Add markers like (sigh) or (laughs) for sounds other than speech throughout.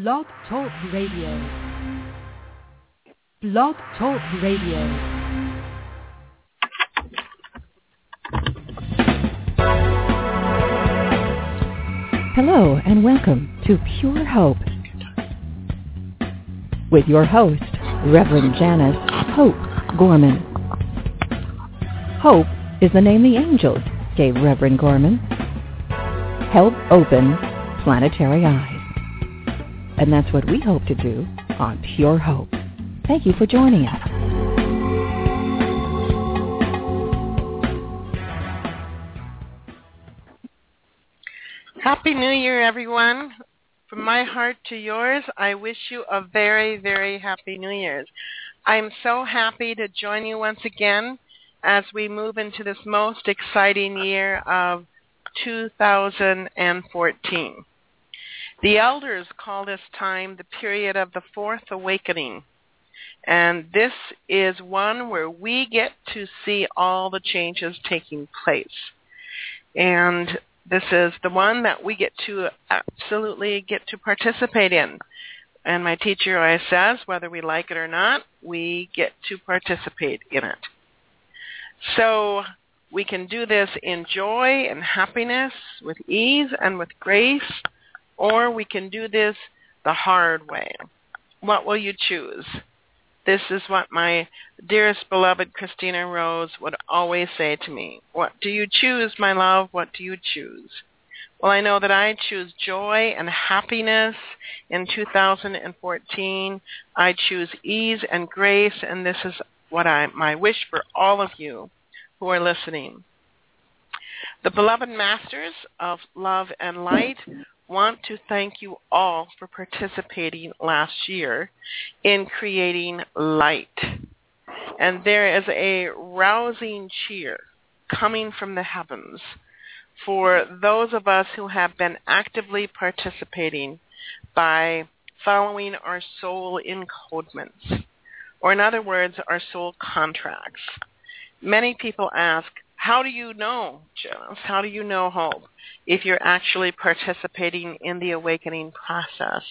Blog Talk Radio. Blog Talk Radio. Hello and welcome to Pure Hope with your host, Reverend Janice Hope Gorman. Hope is the name the angels gave Reverend Gorman. Help open planetary eyes. And that's what we hope to do on Pure Hope. Thank you for joining us. Happy New Year, everyone. From my heart to yours, I wish you a very, very happy New Year's. I'm so happy to join you once again as we move into this most exciting year of 2014. The elders call this time the period of the fourth awakening. And this is one where we get to see all the changes taking place. And this is the one that we get to absolutely get to participate in. And my teacher always says, whether we like it or not, we get to participate in it. So we can do this in joy and happiness, with ease and with grace, or we can do this the hard way. What will you choose? This is what my dearest beloved Christina Rose would always say to me. What do you choose, my love? What do you choose? Well, I know that I choose joy and happiness in 2014. I choose ease and grace, and this is what I my wish for all of you who are listening. The beloved masters of love and light want to thank you all for participating last year in creating light. And there is a rousing cheer coming from the heavens for those of us who have been actively participating by following our soul encodements, or in other words, our soul contracts. Many people ask, how do you know, Janice? How do you know hope if you're actually participating in the awakening process?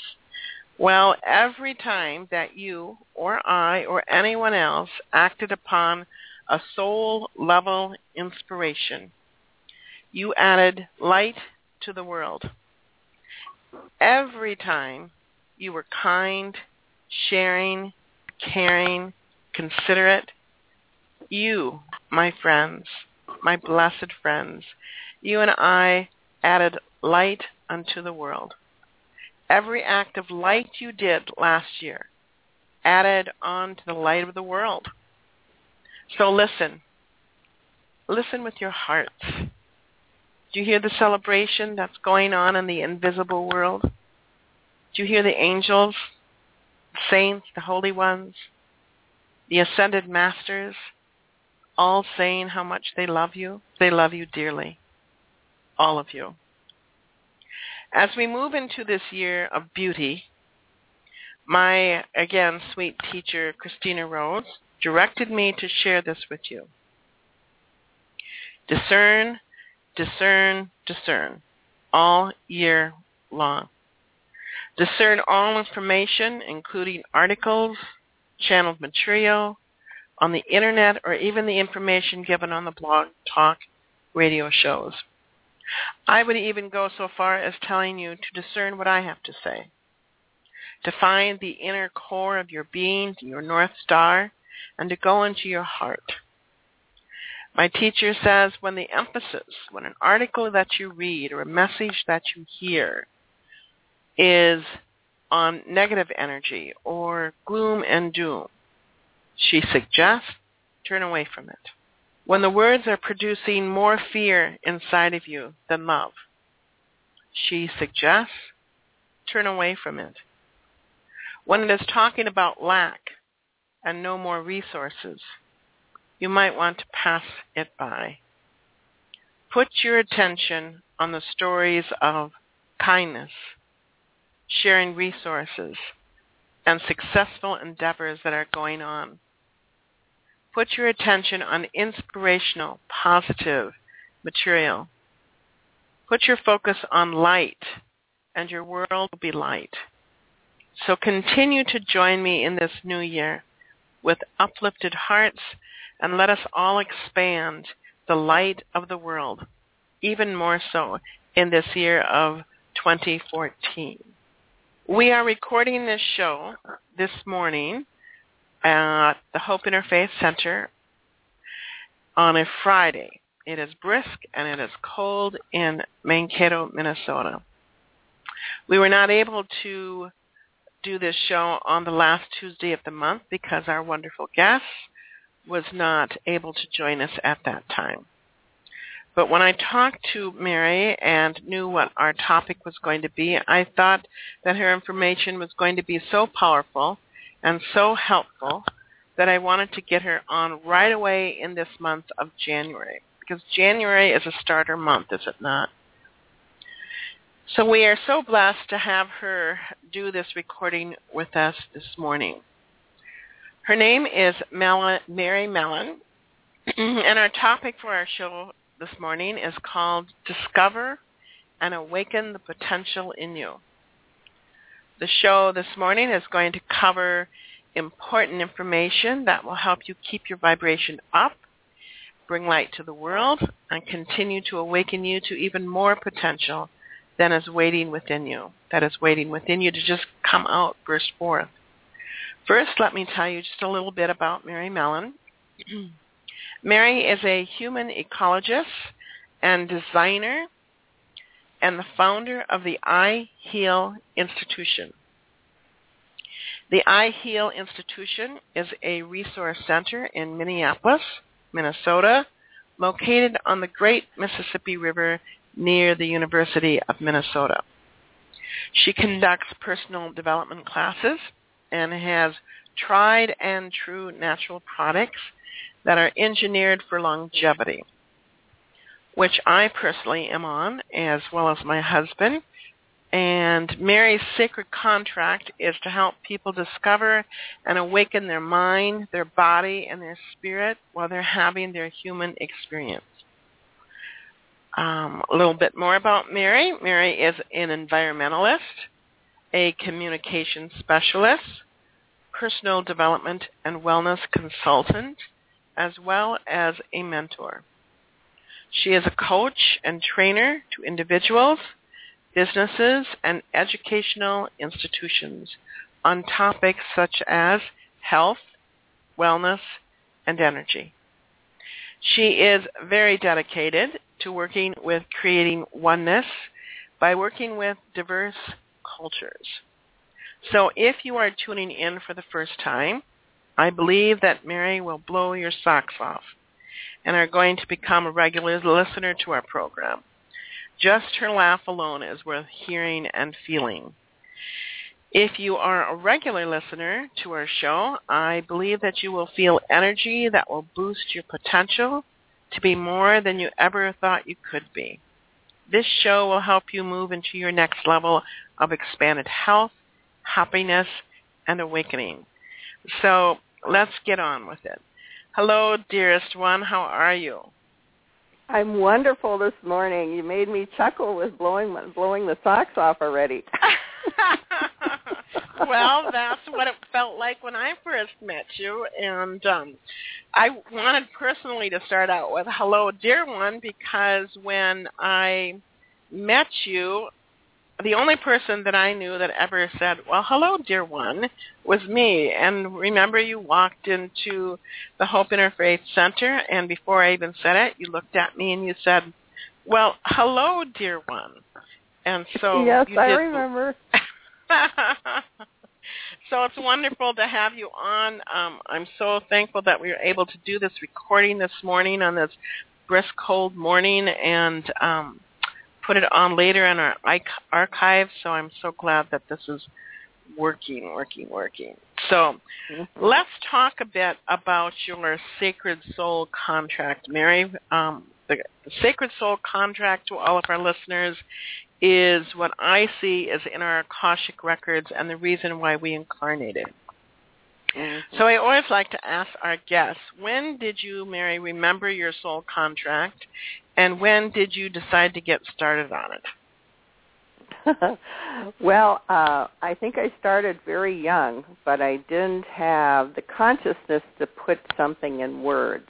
Well, every time that you or I or anyone else acted upon a soul level inspiration, you added light to the world. Every time you were kind, sharing, caring, considerate, you, my friends, my blessed friends, you and I added light unto the world. Every act of light you did last year added on to the light of the world. So listen. Listen with your hearts. Do you hear the celebration that's going on in the invisible world? Do you hear the angels, the saints, the holy ones, the ascended masters, all saying how much they love you. They love you dearly. All of you. As we move into this year of beauty, my, again, sweet teacher, Christina Rose, directed me to share this with you. Discern, discern, discern, all year long. Discern all information, including articles, channeled material, on the internet or even the information given on the blog talk radio shows. I would even go so far as telling you to discern what I have to say, to find the inner core of your being, your North Star, and to go into your heart. My teacher says when the emphasis, when an article that you read or a message that you hear is on negative energy or gloom and doom, she suggests turn away from it. When the words are producing more fear inside of you than love, she suggests, turn away from it. When it is talking about lack and no more resources, you might want to pass it by. Put your attention on the stories of kindness, sharing resources, and successful endeavors that are going on. Put your attention on inspirational, positive material. Put your focus on light, and your world will be light. So continue to join me in this new year with uplifted hearts, and let us all expand the light of the world, even more so in this year of 2014. We are recording this show this morning at the Hope Interfaith Center on a Friday. It is brisk and it is cold in Mankato, Minnesota. We were not able to do this show on the last Tuesday of the month because our wonderful guest was not able to join us at that time. But when I talked to Mary and knew what our topic was going to be, I thought that her information was going to be so powerful and so helpful that I wanted to get her on right away in this month of January. Because January is a starter month, is it not? So we are so blessed to have her do this recording with us this morning. Her name is Mary Mellen, (clears throat) and our topic for our show this morning is called Discover and Awaken the Potential in You. The show this morning is going to cover important information that will help you keep your vibration up, bring light to the world, and continue to awaken you to even more potential than is waiting within you, that is waiting within you to just come out, burst forth. First, let me tell you just a little bit about Mary Mellen. (clears throat) Mary is a human ecologist and designer and the founder of the I Heal Institution. The I Heal Institution is a resource center in Minneapolis, Minnesota, located on the Great Mississippi River near the University of Minnesota. She conducts personal development classes and has tried and true natural products that are engineered for longevity, which I personally am on, as well as my husband. And Mary's sacred contract is to help people discover and awaken their mind, their body, and their spirit while they're having their human experience. Um, a little bit more about Mary. Mary is an environmentalist, a communication specialist, personal development and wellness consultant, as well as a mentor. She is a coach and trainer to individuals, businesses, and educational institutions on topics such as health, wellness, and energy. She is very dedicated to working with creating oneness by working with diverse cultures. So if you are tuning in for the first time, I believe that Mary will blow your socks off and are going to become a regular listener to our program. Just her laugh alone is worth hearing and feeling. If you are a regular listener to our show, I believe that you will feel energy that will boost your potential to be more than you ever thought you could be. This show will help you move into your next level of expanded health, happiness, and awakening. So let's get on with it. Hello, dearest one. How are you? I'm wonderful this morning. You made me chuckle with blowing blowing the socks off already. (laughs) well, that's what it felt like when I first met you, and um, I wanted personally to start out with "Hello, dear one," because when I met you, the only person that I knew that ever said, well, hello, dear one, was me. And remember you walked into the Hope Interfaith Center, and before I even said it, you looked at me and you said, well, hello, dear one. And so Yes, you I did... remember. (laughs) so it's wonderful to have you on. Um, I'm so thankful that we were able to do this recording this morning on this brisk, cold morning, and um, put it on later in our archive. So I'm so glad that this is working, working, working. So mm-hmm. let's talk a bit about your Sacred Soul contract, Mary. Um, the, the Sacred Soul contract to all of our listeners is what I see is in our Akashic records and the reason why we incarnated. Mm-hmm. So I always like to ask our guests, when did you, Mary, remember your soul contract, and when did you decide to get started on it? (laughs) well, uh, I think I started very young, but I didn't have the consciousness to put something in words.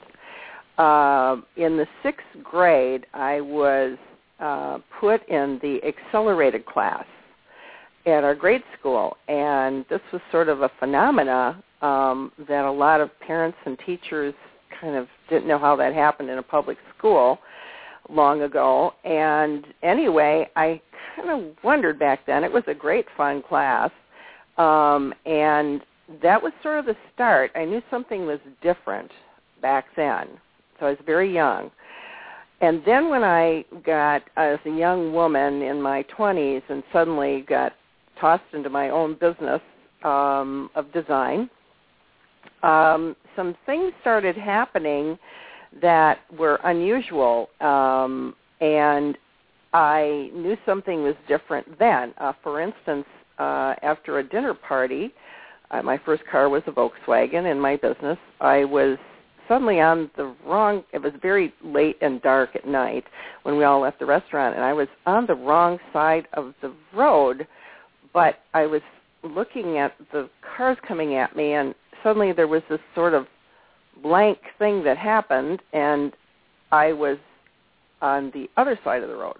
Uh, in the sixth grade, I was uh, put in the accelerated class at our grade school, and this was sort of a phenomena um, that a lot of parents and teachers kind of didn't know how that happened in a public school long ago. And anyway, I kind of wondered back then. It was a great fun class, um, and that was sort of the start. I knew something was different back then, so I was very young. And then when I got as a young woman in my 20s and suddenly got tossed into my own business um, of design, um, some things started happening that were unusual, um, and I knew something was different then. Uh, for instance, uh, after a dinner party, uh, my first car was a Volkswagen in my business. I was suddenly on the wrong it was very late and dark at night when we all left the restaurant and I was on the wrong side of the road but I was looking at the cars coming at me and suddenly there was this sort of blank thing that happened and I was on the other side of the road.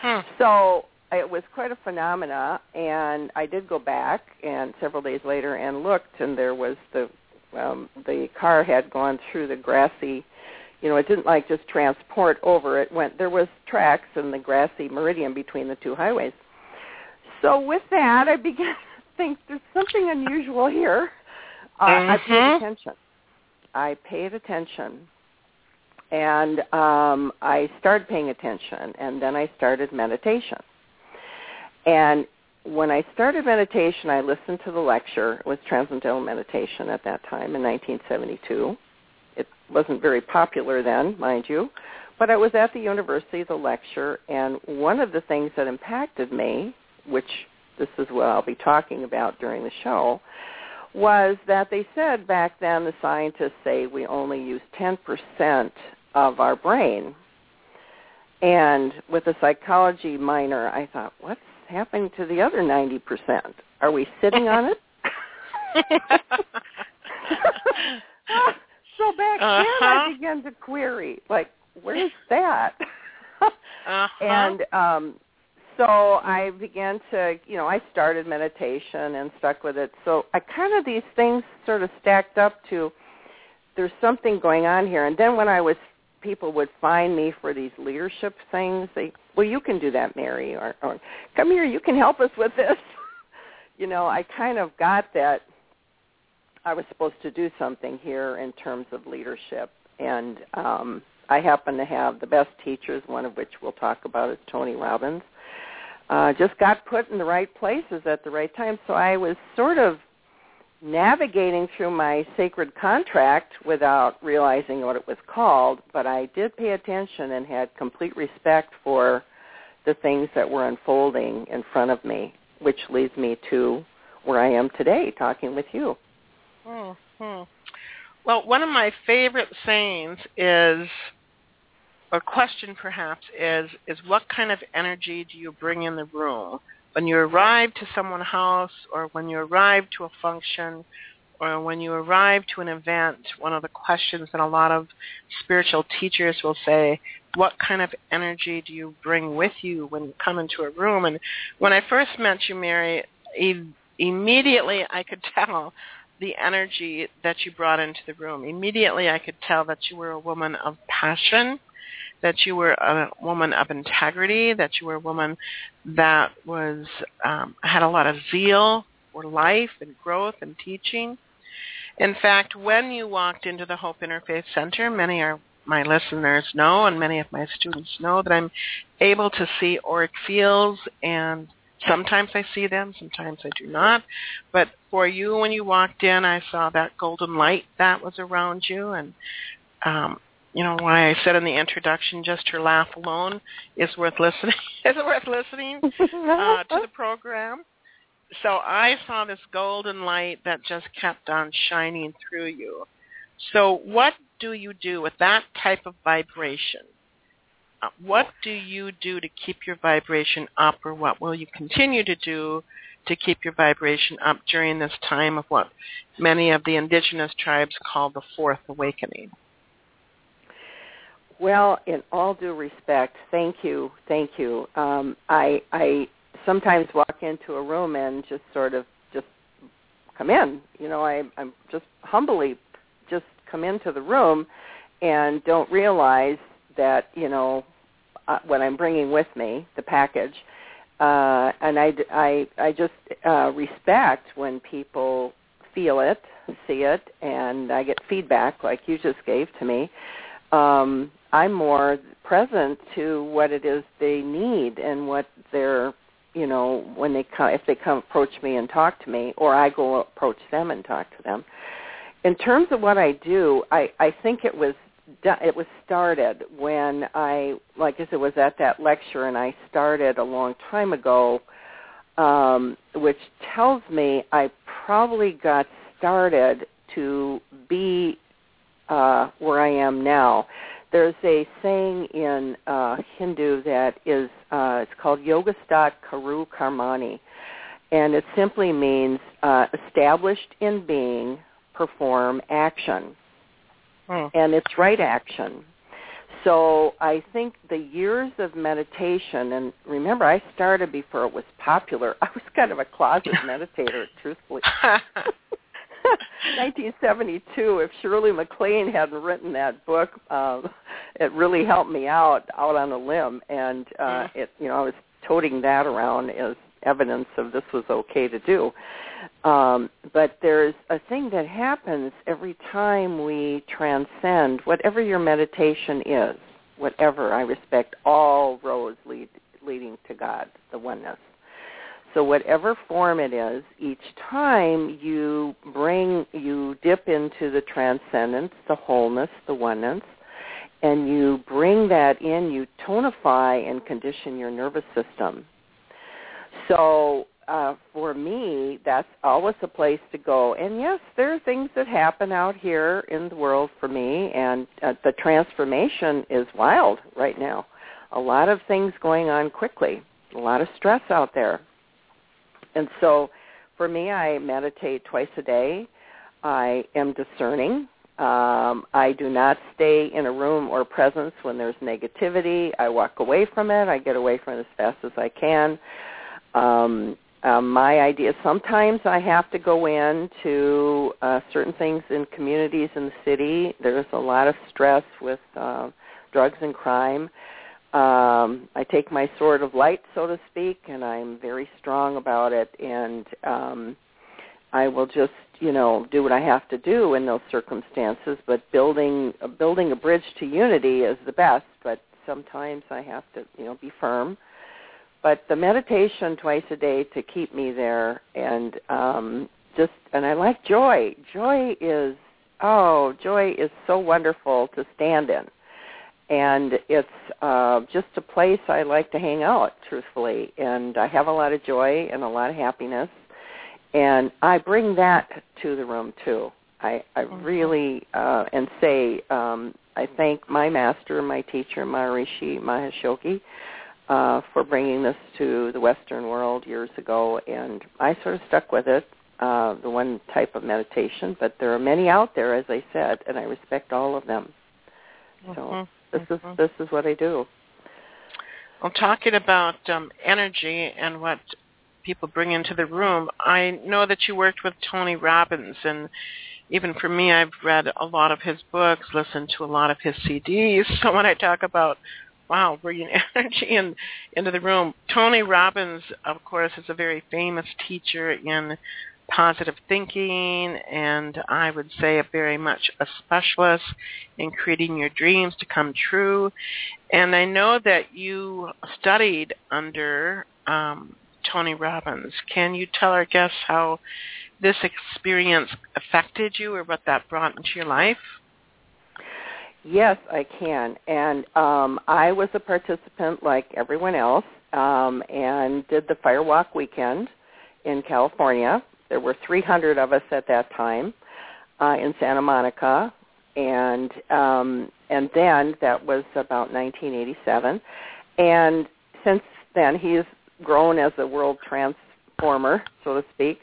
Hmm. (laughs) So it was quite a phenomena and I did go back and several days later and looked and there was the um the car had gone through the grassy you know, it didn't like just transport over. It went there was tracks in the grassy meridian between the two highways. So with that I began (laughs) to think there's something unusual here. Uh, mm-hmm. I paid attention. I paid attention. And um, I started paying attention, and then I started meditation. And when I started meditation, I listened to the lecture. It was Transcendental Meditation at that time in 1972. It wasn't very popular then, mind you, but I was at the university, the lecture, and one of the things that impacted me, which this is what I'll be talking about during the show, was that they said back then the scientists say we only use 10% of our brain. And with a psychology minor, I thought, what's happening to the other 90%? Are we sitting on it? (laughs) so back uh-huh. then I began to query, like, where's that? uh-huh. (laughs) And um so I began to, you know, I started meditation and stuck with it. So I kind of these things sort of stacked up to there's something going on here. And then when I was people would find me for these leadership things, they, well, you can do that, Mary, or, or come here, you can help us with this. (laughs) you know, I kind of got that I was supposed to do something here in terms of leadership, and um, I happen to have the best teachers, one of which we'll talk about is Tony Robbins uh, just got put in the right places at the right time. So I was sort of navigating through my sacred contract without realizing what it was called, but I did pay attention and had complete respect for the things that were unfolding in front of me, which leads me to where I am today talking with you. Mm-hmm. Well, one of my favorite sayings is or question perhaps is is what kind of energy do you bring in the room? When you arrive to someone's house or when you arrive to a function or when you arrive to an event one of the questions that a lot of spiritual teachers will say what kind of energy do you bring with you when you come into a room? And when i first met you mary immediately i could (laughs) tell the energy that you brought into the room. Immediately i could tell that you were a woman of passion that you were a woman of integrity, that you were a woman that was um, had a lot of zeal for life and growth and teaching. In fact, when you walked into the Hope Interfaith Center, many of my listeners know and many of my students know that I'm able to see auric fields and sometimes I see them, sometimes I do not. But for you, when you walked in, I saw that golden light that was around you and um, you know why I said in the introduction, just her laugh alone is worth listening. (laughs) is worth listening uh, to the program. So I saw this golden light that just kept on shining through you. So what do you do with that type of vibration? Uh, what do you do to keep your vibration up, or what will you continue to do to keep your vibration up during this time of what many of the indigenous tribes call the fourth awakening? Well, in all due respect, thank you, thank you. Um, I I sometimes walk into a room and just sort of just come in. You know, I I'm just humbly just come into the room and don't realize that you know uh, what I'm bringing with me, the package. Uh, and I, I, I just uh, respect when people feel it, see it, and I get feedback like you just gave to me. Um, I'm more present to what it is they need and what they're, you know, when they come, if they come approach me and talk to me, or I go approach them and talk to them. In terms of what I do, I, I think it was it was started when I, like I said, was at that lecture, and I started a long time ago, um, which tells me I probably got started to be uh, where I am now. There's a saying in uh, Hindu that is uh, it's called Yogastha Kuru Karmani, and it simply means uh, established in being, perform action Hmm. and it's right action. So I think the years of meditation, and remember, I started before it was popular. (laughs) I was kind of a closet meditator, truthfully. (laughs) (laughs) 1972. If Shirley MacLaine hadn't written that book, um, it really helped me out out on a limb, and uh, it, you know, I was toting that around as evidence of this was okay to do. Um, but there's a thing that happens every time we transcend whatever your meditation is, whatever. I respect all roads lead, leading to God, the oneness. So whatever form it is, each time you bring, you dip into the transcendence, the wholeness, the oneness, and you bring that in, you tonify and condition your nervous system. So uh, for me, that's always a place to go. And yes, there are things that happen out here in the world for me, and uh, the transformation is wild right now. A lot of things going on quickly, a lot of stress out there. And so for me, I meditate twice a day. I am discerning. Um, I do not stay in a room or presence when there's negativity. I walk away from it. I get away from it as fast as I can. Um, um, my idea sometimes I have to go in to uh, certain things in communities in the city. There's a lot of stress with uh, drugs and crime. Um, I take my sword of light, so to speak, and I'm very strong about it. And um, I will just, you know, do what I have to do in those circumstances. But building uh, building a bridge to unity is the best. But sometimes I have to, you know, be firm but the meditation twice a day to keep me there and um just and I like joy. Joy is oh, joy is so wonderful to stand in. And it's uh just a place I like to hang out, truthfully. And I have a lot of joy and a lot of happiness. And I bring that to the room too. I, I really uh and say um I thank my master, my teacher, Maharishi Mahesh Yogi, uh, for bringing this to the Western world years ago, and I sort of stuck with it, uh, the one type of meditation. But there are many out there, as I said, and I respect all of them. So Mhm, this mhm. is this is what I do. Well, talking about um, energy and what people bring into the room, I know that you worked with Tony Robbins, and even for me, I've read a lot of his books, listened to a lot of his CDs. (laughs) So when I talk about wow, bringing (laughs) energy in, into the room, Tony Robbins, of course, is a very famous teacher in positive thinking, and I would say a very much a specialist in creating your dreams to come true. And I know that you studied under um, Tony Robbins. Can you tell our guests how this experience affected you or what that brought into your life? Yes, I can. And um, I was a participant like everyone else um, and did the Firewalk weekend in California. There were 300 of us at that time uh, in Santa Monica, and um, and then that was about 1987. And since then, he's grown as a world transformer, so to speak.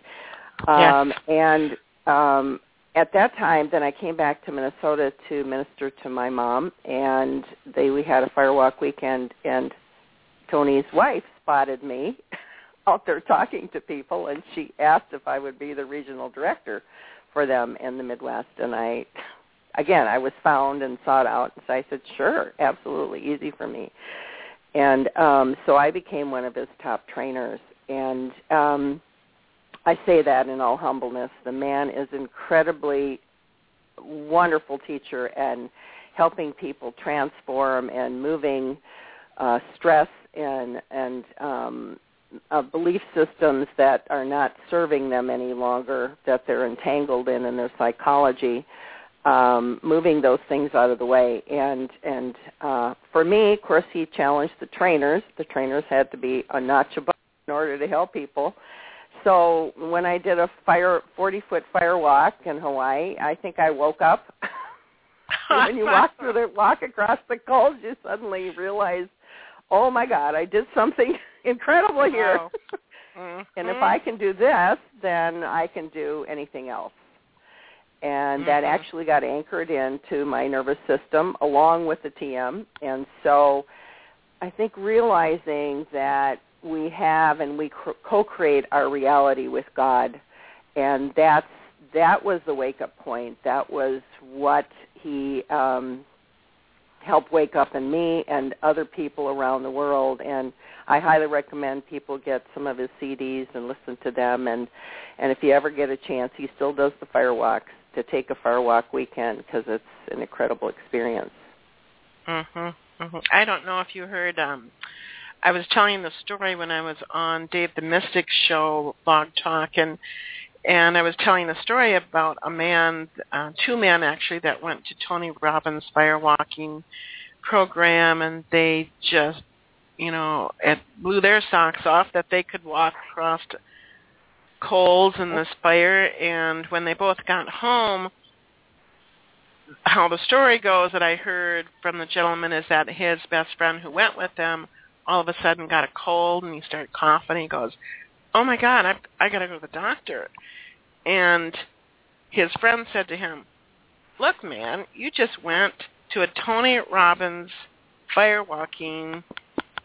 Um, yes. And um, at that time, then I came back to Minnesota to minister to my mom, and they we had a firewalk weekend, and Tony's wife spotted me (laughs) out there talking to people, and she asked if I would be the regional director for them in the Midwest, and I, again, I was found and sought out, so I said, sure, absolutely, easy for me, and um, so I became one of his top trainers, and um, I say that in all humbleness. The man is incredibly wonderful teacher and helping people transform and moving uh, stress and and um, uh, belief systems that are not serving them any longer, that they're entangled in in their psychology, um, moving those things out of the way. And and uh, for me, of course, he challenged the trainers. The trainers had to be a notch above in order to help people. So when I did a fire 40 foot fire walk in Hawaii, I think I woke up. (laughs) when you walk through the walk across the coals, you suddenly realize, oh my God, I did something incredible here. Wow. (laughs) Mhm. and if I can do this, then I can do anything else. And that Mhm. actually got anchored into my nervous system along with the TM. And so I think realizing that we have and we co-create our reality with God, and that's that was the wake-up point. That was what he um, helped wake up in me and other people around the world. And I highly recommend people get some of his CDs and listen to them. And and if you ever get a chance, he still does the firewalks to take a firewalk weekend because it's an incredible experience. Mhm. Mhm. I don't know if you heard. um I was telling the story when I was on Dave the Mystic show, Blog Talk, and and I was telling the story about a man, uh, two men actually, that went to Tony Robbins' firewalking program, and they just, you know, it blew their socks off that they could walk across coals in this fire. And when they both got home, how the story goes that I heard from the gentleman is that his best friend who went with them all of a sudden got a cold and he started coughing. He goes, "Oh my God, I I got to go to the doctor." And his friend said to him, "Look, man, you just went to a Tony Robbins firewalking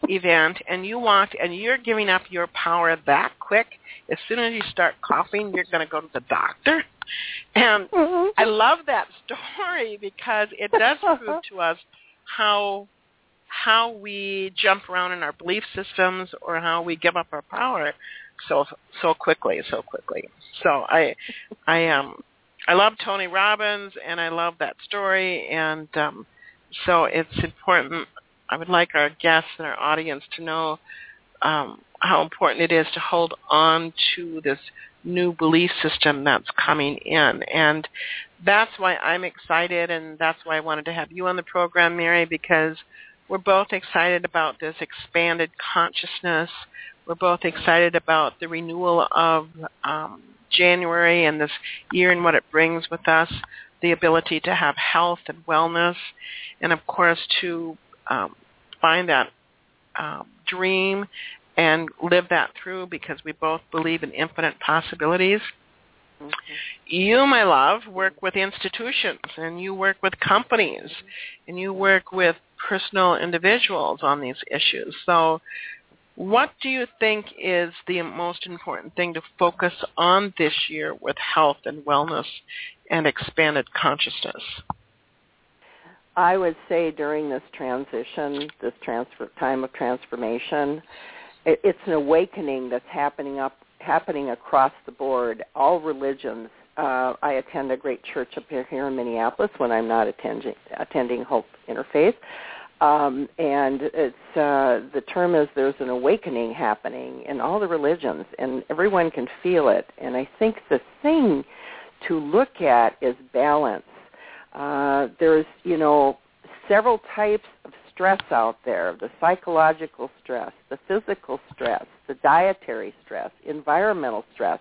event and you walked and you're giving up your power that quick. As soon as you start coughing, you're going to go to the doctor." And mm-hmm. I love that story because it does (laughs) prove to us how how we jump around in our belief systems or how we give up our power so so quickly, so quickly. So I I um I love Tony Robbins and I love that story and um so it's important I would like our guests and our audience to know um how important it is to hold on to this new belief system that's coming in. And that's why I'm excited and that's why I wanted to have you on the program, Mary, because we're both excited about this expanded consciousness. We're both excited about the renewal of um, January and this year and what it brings with us, the ability to have health and wellness, and of course to um, find that um, dream and live that through because we both believe in infinite possibilities. Mm-hmm. You, my love, work with institutions and you work with companies and you work with personal individuals on these issues. So what do you think is the most important thing to focus on this year with health and wellness and expanded consciousness? I would say during this transition, this transfer time of transformation, it, it's an awakening that's happening up happening across the board, all religions. Uh, I attend a great church up here, in Minneapolis when I'm not attending attending Hope Interfaith. Um, and it's uh, the term is there's an awakening happening in all the religions, and everyone can feel it. And I think the thing to look at is balance. Uh, there's you know several types of stress out there: the psychological stress, the physical stress, the dietary stress, environmental stress.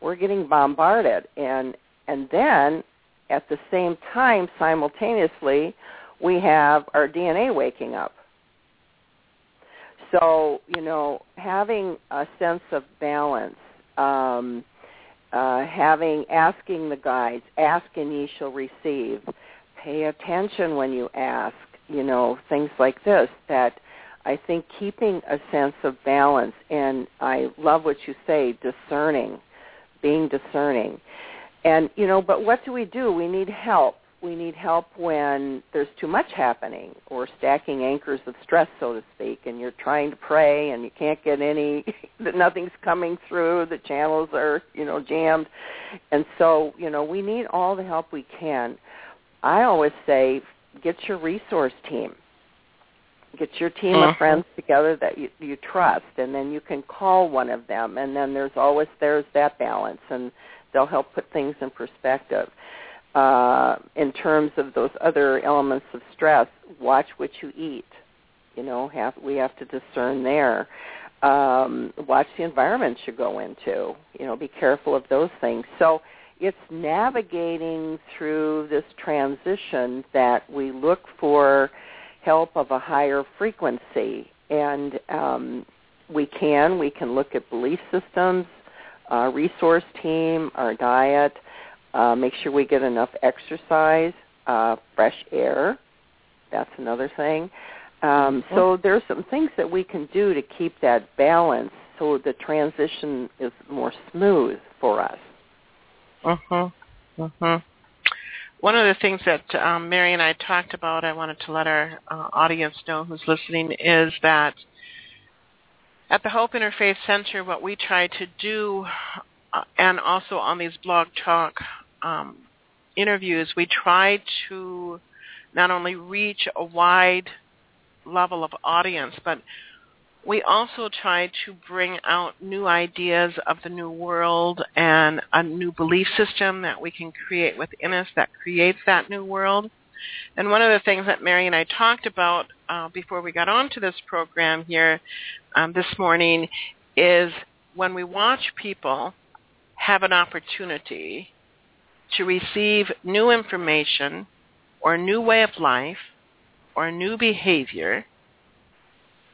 We're getting bombarded, and and then at the same time, simultaneously we have our DNA waking up. So, you know, having a sense of balance, um, uh, having, asking the guides, ask and ye shall receive. Pay attention when you ask, you know, things like this that I think keeping a sense of balance, and I love what you say, discerning, being discerning. And, you know, but what do we do? We need help we need help when there's too much happening or stacking anchors of stress, so to speak, and you're trying to pray and you can't get any, (laughs) nothing's coming through, the channels are, you know, jammed. And so, you know, we need all the help we can. I always say, get your resource team. Get your team uh-huh. of friends together that you, you trust, and then you can call one of them, and then there's always there's that balance, and they'll help put things in perspective uh, in terms of those other elements of stress, watch what you eat. You know, have we have to discern there. Um, watch the environment you go into. You know, be careful of those things. So it's navigating through this transition that we look for help of a higher frequency, and um, we can we can look at belief systems, our resource team, our diet uh, make sure we get enough exercise, uh, fresh air. That's another thing. Um, so mm-hmm. there's some things that we can do to keep that balance so the transition is more smooth for us. Mhm. Mhm. One of the things that um, Mary and I talked about, I wanted to let our uh, audience know who's listening, is that at the Hope Interfaith Center, what we try to do, uh, and also on these blog talk um, interviews, we try to not only reach a wide level of audience, but we also try to bring out new ideas of the new world and a new belief system that we can create within us that creates that new world. And one of the things that Mary and I talked about uh, before we got onto this program here um, this morning is when we watch people have an opportunity to receive new information or a new way of life or a new behavior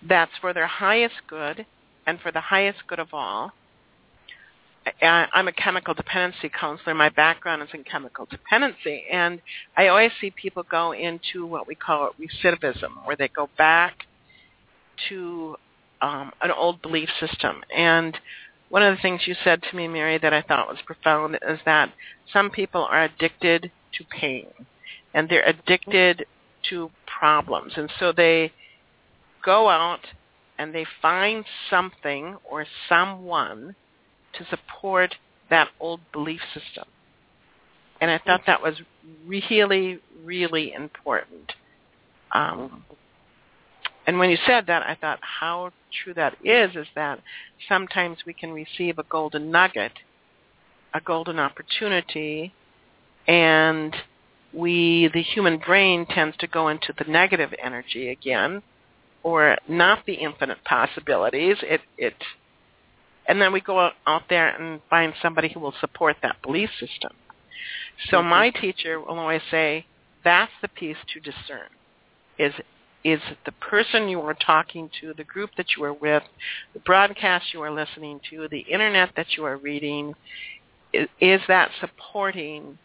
that's for their highest good and for the highest good of all. I'm a chemical dependency counselor. My background is in chemical dependency. And I always see people go into what we call recidivism, where they go back to um, an old belief system. And one of the things you said to me, Mary, that I thought was profound is that some people are addicted to pain and they're addicted to problems. And so they go out and they find something or someone to support that old belief system. And I thought that was really, really important. Um, and when you said that, I thought how true that is, is that sometimes we can receive a golden nugget, a golden opportunity, and we, the human brain tends to go into the negative energy again, or not the infinite possibilities. It, it, and then we go out there and find somebody who will support that belief system. So mm-hmm. my teacher will always say, that's the piece to discern, is is the person you are talking to, the group that you are with, the broadcast you are listening to, the internet that you are reading, is, that supporting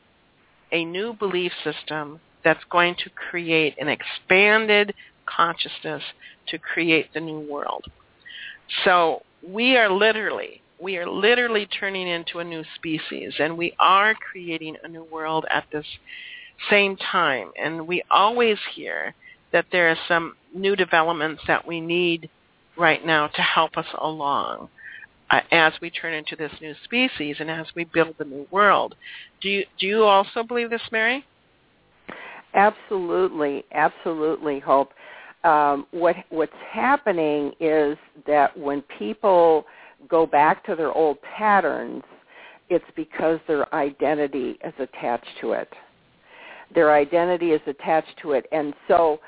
a new belief system that's going to create an expanded consciousness to create the new world. So we are literally, we are literally turning into a new species and we are creating a new world at this same time. And we always hear that there are some new developments that we need right now to help us along. uh, as we turn into this new species and as we build the new world. Do you do you also believe this, Mary? Absolutely, absolutely, Hope. Um, what what's happening is that when people go back to their old patterns, it's because their identity is attached to it. Their identity is attached to it, and so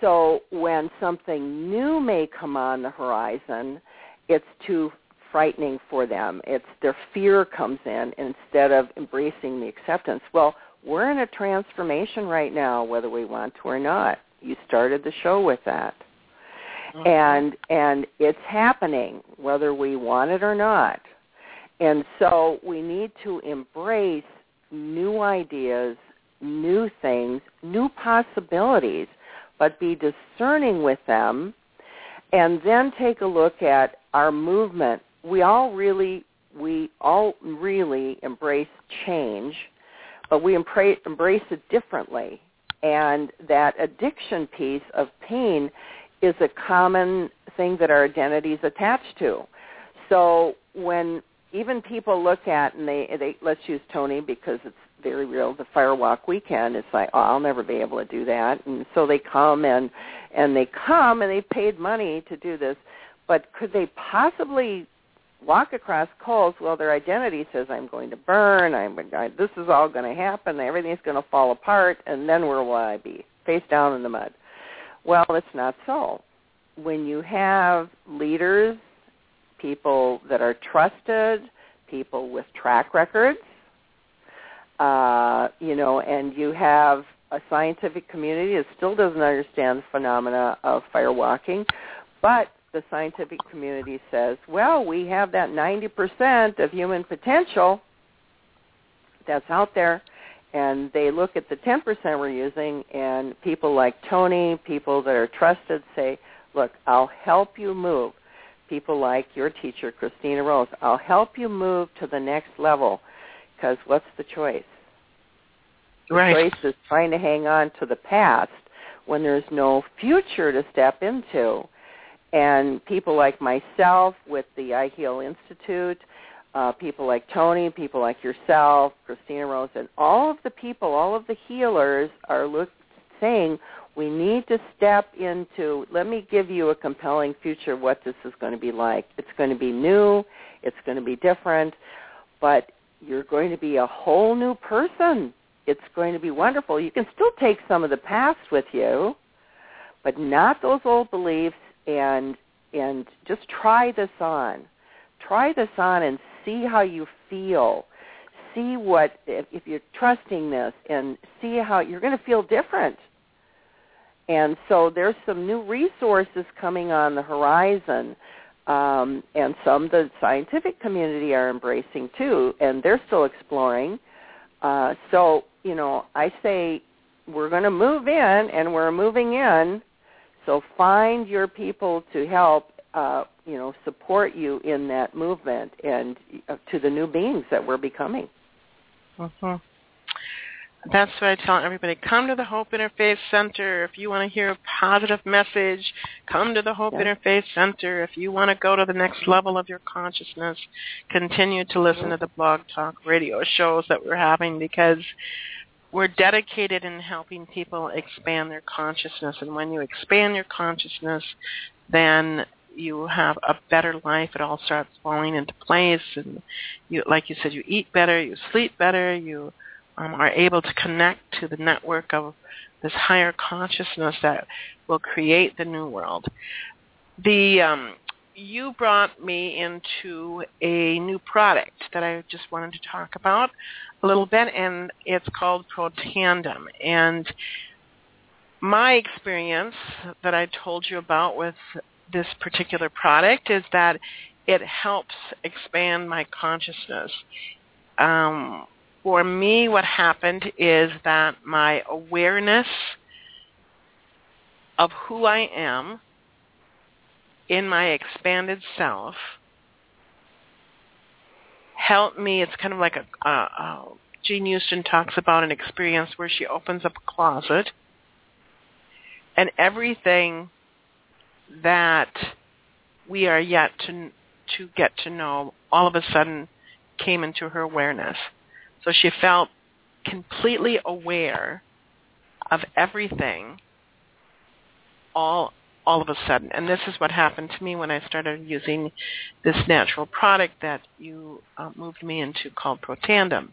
so when something new may come on the horizon, it's too frightening for them. It's their fear comes in instead of embracing the acceptance. Well, we're in a transformation right now, whether we want to or not. You started the show with that. Mm-hmm. And and it's happening whether we want it or not. And so we need to embrace new ideas, new things, new possibilities, but be discerning with them and then take a look at our movement. We all really we all really embrace change, but we embrace, embrace it differently. And that addiction piece of pain is a common thing that our identity is attached to. So when even people look at and they, they let's use Tony because it's very real. The firewalk weekend, it's like, oh, I'll never be able to do that. And so they come and and they come and they paid money to do this, but could they possibly walk across coals? Well, their identity says, I'm going to burn. I'm I, this is all going to happen. Everything's going to fall apart, and then where will I be? Face down in the mud. Well, it's not so. When you have leaders, people that are trusted, people with track records, uh, you know, and you have a scientific community that still doesn't understand the phenomena of firewalking, but the scientific community says, well, we have that 90% of human potential that's out there, and they look at the 10% we're using, and people like Tony, people that are trusted say, look, I'll help you move. People like your teacher, Christina Rose, I'll help you move to the next level because what's the choice? The right. choice is trying to hang on to the past when there's no future to step into. And people like myself with the I Heal Institute, uh, people like Tony, people like yourself, Christina Rose, and all of the people, all of the healers are look, saying we need to step into, let me give you a compelling future of what this is going to be like. It's going to be new, it's going to be different, but you're going to be a whole new person. It's going to be wonderful. You can still take some of the past with you, but not those old beliefs and and just try this on. Try this on and see how you feel. See what if, if you're trusting this and see how you're going to feel different. And so there's some new resources coming on the horizon um, and some the scientific community are embracing too, and they're still exploring. Uh, so you know, I say we're going to move in, and we're moving in. So find your people to help, uh, you know, support you in that movement and uh, to the new beings that we're becoming. Mm-hmm. That's what I tell everybody. Come to the Hope Interfaith Center if you want to hear a positive message. Come to the Hope yeah. Interfaith Center if you want to go to the next level of your consciousness. Continue to listen to the blog talk radio shows that we're having because we're dedicated in helping people expand their consciousness. And when you expand your consciousness, then you have a better life. It all starts falling into place. And you, like you said, you eat better, you sleep better, you um, are able to connect to the network of this higher consciousness that will create the new world. The um, you brought me into a new product that I just wanted to talk about a little bit, and it's called Protandim. And my experience that I told you about with this particular product is that it helps expand my consciousness. Um, for me, what happened is that my awareness of who I am in my expanded self helped me. It's kind of like a, uh, uh, Jean Houston talks about an experience where she opens up a closet and everything that we are yet to to get to know all of a sudden came into her awareness. So she felt completely aware of everything all all of a sudden. And this is what happened to me when I started using this natural product that you uh, moved me into called Protandim,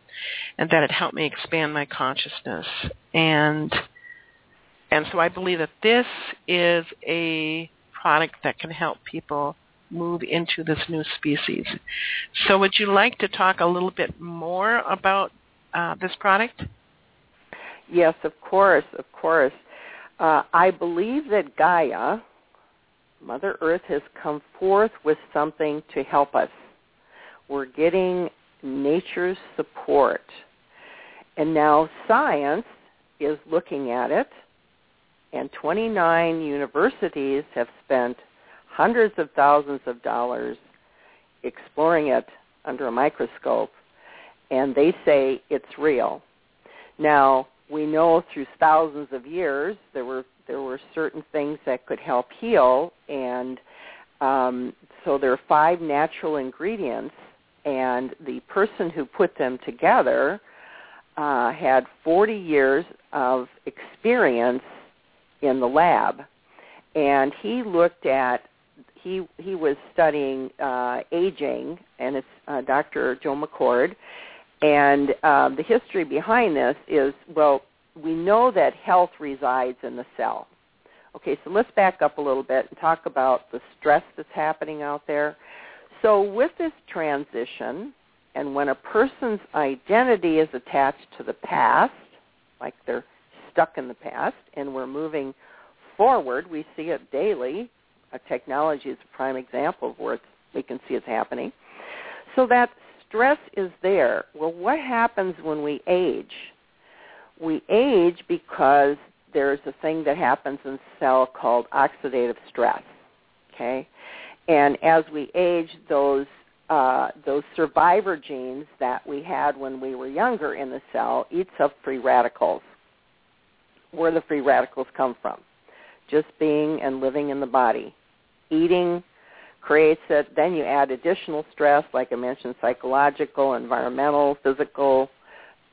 and that it helped me expand my consciousness. And and so I believe that this is a product that can help people move into this new species. So would you like to talk a little bit more about uh, this product? Yes, of course, of course. Uh, I believe that Gaia, Mother Earth, has come forth with something to help us. We're getting nature's support. And now science is looking at it, and 29 universities have spent hundreds of thousands of dollars exploring it under a microscope, and they say it's real. Now, we know through thousands of years there were there were certain things that could help heal and um, so there are five natural ingredients and the person who put them together uh, had 40 years of experience in the lab and he looked at he he was studying uh, aging and it's uh, Dr. Joe McCord and um, the history behind this is, well, we know that health resides in the cell. Okay, so let's back up a little bit and talk about the stress that's happening out there. So with this transition, and when a person's identity is attached to the past, like they're stuck in the past, and we're moving forward, we see it daily. A technology is a prime example of where we can see it's happening. So that stress is there. Well, what happens when we age? We age because there's a thing that happens in cell called oxidative stress. Okay, and as we age, those uh, those survivor genes that we had when we were younger in the cell eats up free radicals. Where the free radicals come from? Just being and living in the body, eating, creates it. Then you add additional stress, like I mentioned, psychological, environmental, physical,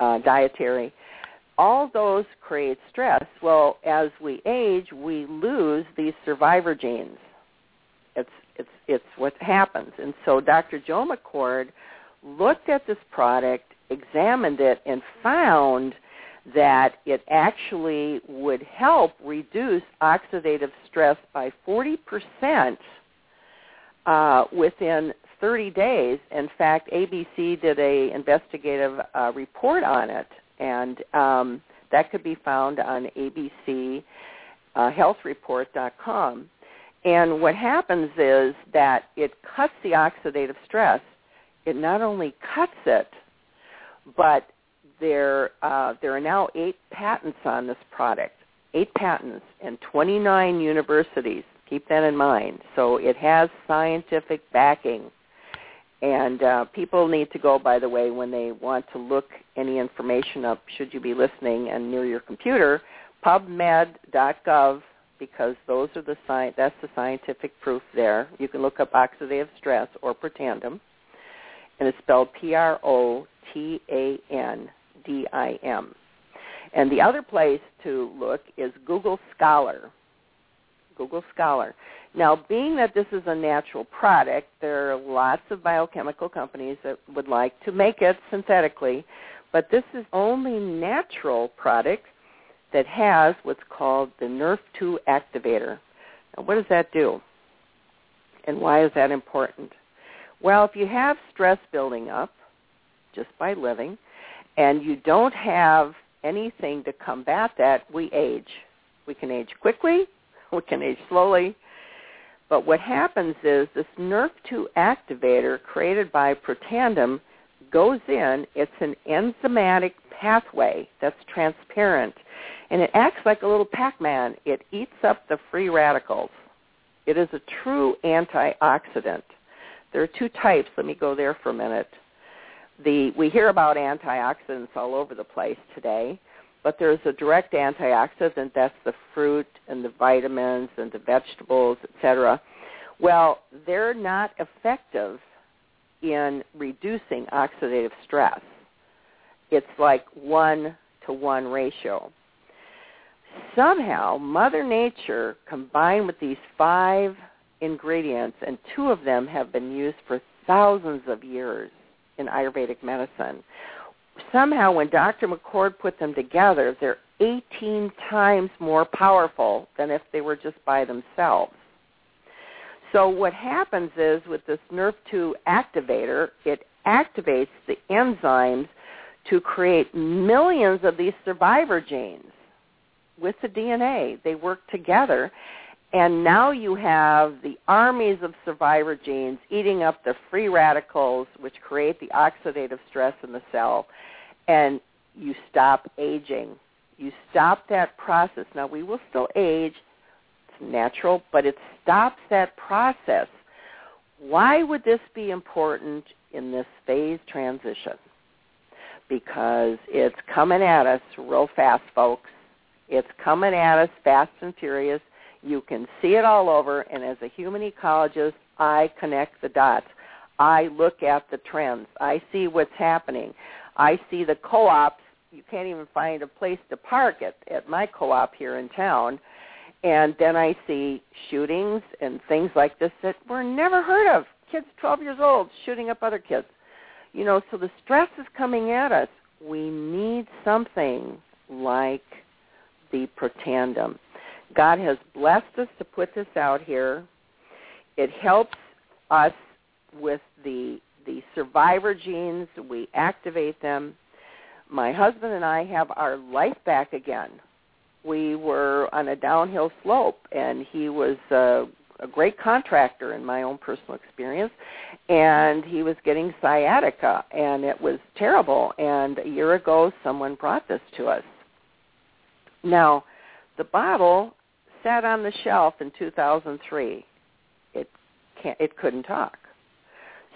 uh, dietary. All those create stress. Well, as we age, we lose these survivor genes. It's it's it's what happens. And so Dr. Joe McCord looked at this product, examined it, and found that it actually would help reduce oxidative stress by 40 percent uh, within 30 days. In fact, ABC did a investigative uh, report on it, and um, that could be found on abchealthreport.com. uh, And what happens is that it cuts the oxidative stress. It not only cuts it, but there uh, there are now eight patents on this product, eight patents, and 29 universities Keep that in mind. So it has scientific backing. And uh, people need to go, by the way, when they want to look any information up, should you be listening and near your computer, pubmed.gov, because those are the sci- that's the scientific proof there. You can look up oxidative stress or protandim, and it's spelled P-R-O-T-A-N-D-I-M. And the other place to look is Google Scholar. Google Scholar. Now, being that this is a natural product, there are lots of biochemical companies that would like to make it synthetically, but this is only natural product that has what's called the NRF2 activator. Now, what does that do? And why is that important? Well, if you have stress building up just by living, and you don't have anything to combat that, we age. We can age quickly (laughs) we can age slowly. But what happens is this NRF2 activator created by Protandim goes in. It's an enzymatic pathway that's transparent, and it acts like a little Pac-Man. It eats up the free radicals. It is a true antioxidant. There are two types. Let me go there for a minute. The, we hear about antioxidants all over the place today but there's a direct antioxidant that's the fruit and the vitamins and the vegetables, etc. Well, they're not effective in reducing oxidative stress. It's like one to one ratio. Somehow, Mother Nature combined with these five ingredients, and two of them have been used for thousands of years in Ayurvedic medicine. Somehow, when Dr. McCord put them together, they're 18 times more powerful than if they were just by themselves. So what happens is with this NRF2 activator, it activates the enzymes to create millions of these survivor genes with the DNA. They work together. And now you have the armies of survivor genes eating up the free radicals, which create the oxidative stress in the cell, and you stop aging. You stop that process. Now, we will still age It's natural, but it stops that process. Why would this be important in this phase transition? Because it's coming at us real fast, folks. It's coming at us fast and furious. You can see it all over, and as a human ecologist, I connect the dots. I look at the trends. I see what's happening. I see the co-ops. You can't even find a place to park at, at my co-op here in town and then I see shootings and things like this that were never heard of. Kids 12 years old shooting up other kids. You know, so the stress is coming at us. We need something like the Protandim. God has blessed us to put this out here. It helps us with the the survivor genes. We activate them. My husband and I have our life back again we were on a downhill slope, and he was uh, a great contractor in my own personal experience, and he was getting sciatica, and it was terrible. And a year ago, someone brought this to us. Now, the bottle sat on the shelf in 2003. It can't, it couldn't talk.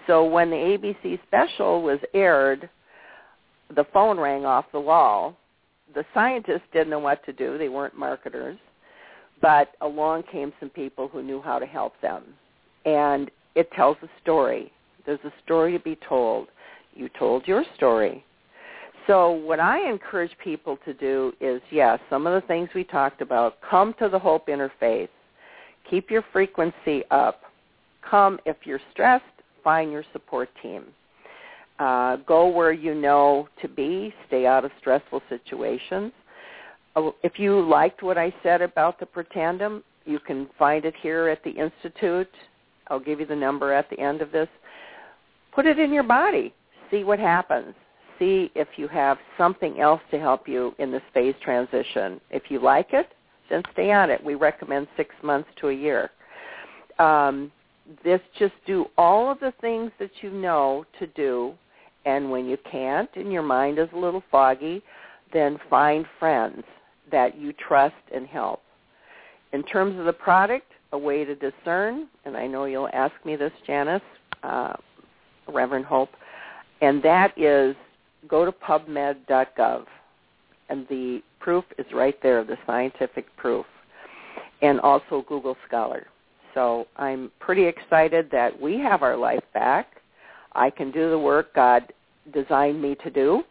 So when the ABC special was aired, the phone rang off the wall the scientists didn't know what to do. They weren't marketers. But along came some people who knew how to help them. And it tells a story. There's a story to be told. You told your story. So what I encourage people to do is, yes, some of the things we talked about, come to the Hope Interfaith. Keep your frequency up. Come, if you're stressed, find your support team. Uh, go where you know to be. Stay out of stressful situations. Uh, if you liked what I said about the Protandim, you can find it here at the Institute. I'll give you the number at the end of this. Put it in your body. See what happens. See if you have something else to help you in this phase transition. If you like it, then stay on it. We recommend six months to a year. Um, this just do all of the things that you know to do and when you can't and your mind is a little foggy, then find friends that you trust and help. In terms of the product, a way to discern, and I know you'll ask me this, Janice, uh, Reverend Hope, and that is go to pubmed.gov, and the proof is right there, the scientific proof, and also Google Scholar. So I'm pretty excited that we have our life back. I can do the work God designed me to do.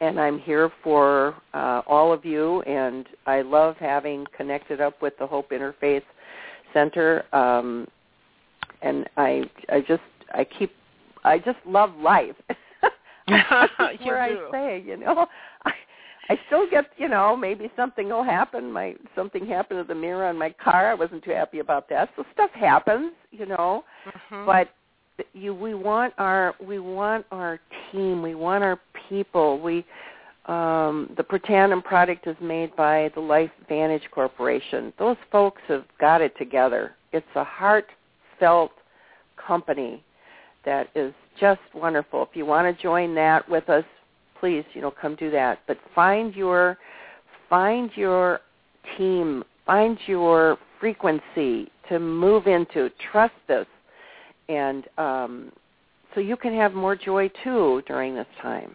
And I'm here for uh, all of you, and I love having connected up with the Hope Interfaith Center. Um, and I, I just, I keep, I just love life. (laughs) (laughs) (laughs) where I say, you know, (laughs) I, I still get, you know, maybe something will happen. My something happened to the mirror on my car. I wasn't too happy about that. So stuff happens, you know. Mm-hmm. But you we want our we want our team we want our people we um the Protandim product is made by the Life Vantage Corporation. Those folks have got it together. It's a heartfelt company that is just wonderful. If you want to join that with us, please, you know, come do that. But find your find your team, find your frequency to move into. Trust this and um, so you can have more joy too during this time.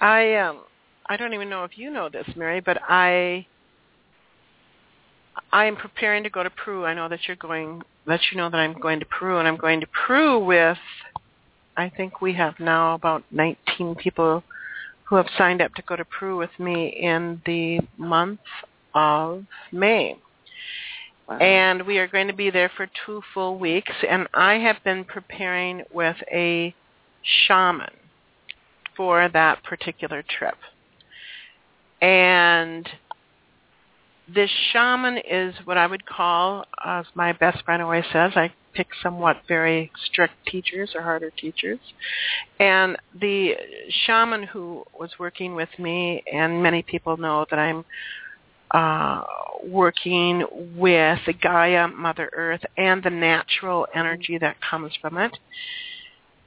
I um I don't even know if you know this, Mary, but I I am preparing to go to Peru. I know that you're going. Let you know that I'm going to Peru, and I'm going to Peru with. I think we have now about 19 people who have signed up to go to Peru with me in the month of May. Wow. And we are going to be there for two full weeks. And I have been preparing with a shaman for that particular trip. And this shaman is what I would call, as my best friend always says, I pick somewhat very strict teachers or harder teachers. And the shaman who was working with me, and many people know that I'm uh, working with the Gaia, Mother Earth, and the natural energy that comes from it.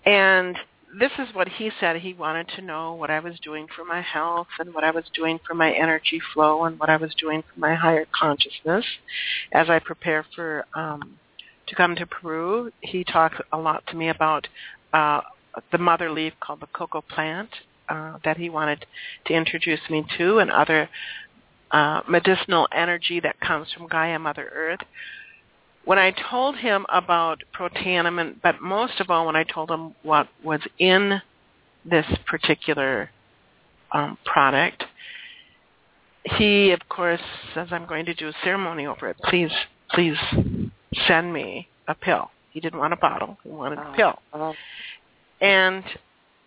And this is what he said. He wanted to know what I was doing for my health and what I was doing for my energy flow and what I was doing for my higher consciousness as I prepare for um, to come to Peru. He talked a lot to me about uh, the mother leaf called the cocoa plant uh, that he wanted to introduce me to and other uh, medicinal energy that comes from Gaia Mother Earth when I told him about protandim, but most of all when I told him what was in this particular um, product, he, of course, says, I'm going to do a ceremony over it. Please, please send me a pill. He didn't want a bottle. He wanted a pill. Oh. And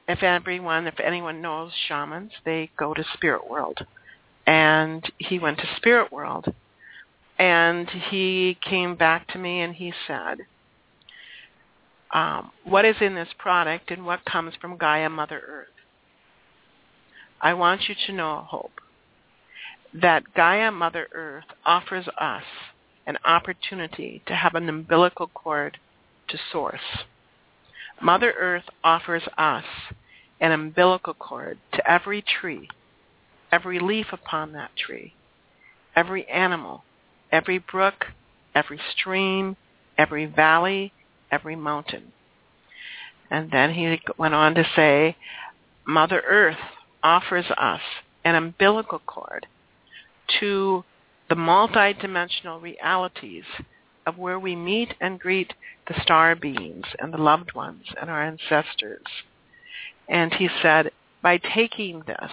if everyone, if anyone knows shamans, they go to spirit world. And he went to spirit world and he came back to me and he said, um, what is in this product and what comes from Gaia Mother Earth? I want you to know, Hope, that Gaia Mother Earth offers us an opportunity to have an umbilical cord to source. Mother Earth offers us an umbilical cord to every tree, every leaf upon that tree, every animal, every brook, every stream, every valley, every mountain. And then he went on to say, Mother Earth offers us an umbilical cord to the multidimensional realities of where we meet and greet the star beings and the loved ones and our ancestors. And he said, by taking this,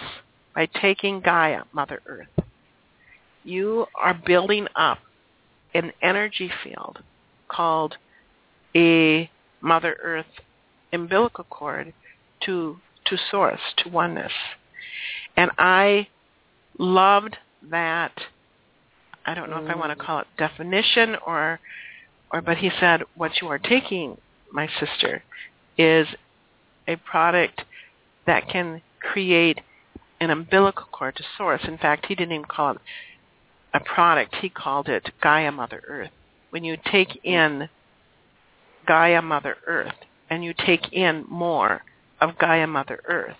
by taking Gaia, Mother Earth, you are building up an energy field called a Mother Earth umbilical cord to to source, to oneness. And I loved that I don't know mm. if I want to call it definition or or but he said what you are taking, my sister, is a product that can create an umbilical cord to source. In fact, he didn't even call it a product. He called it Gaia Mother Earth. When you take in Gaia Mother Earth and you take in more of Gaia Mother Earth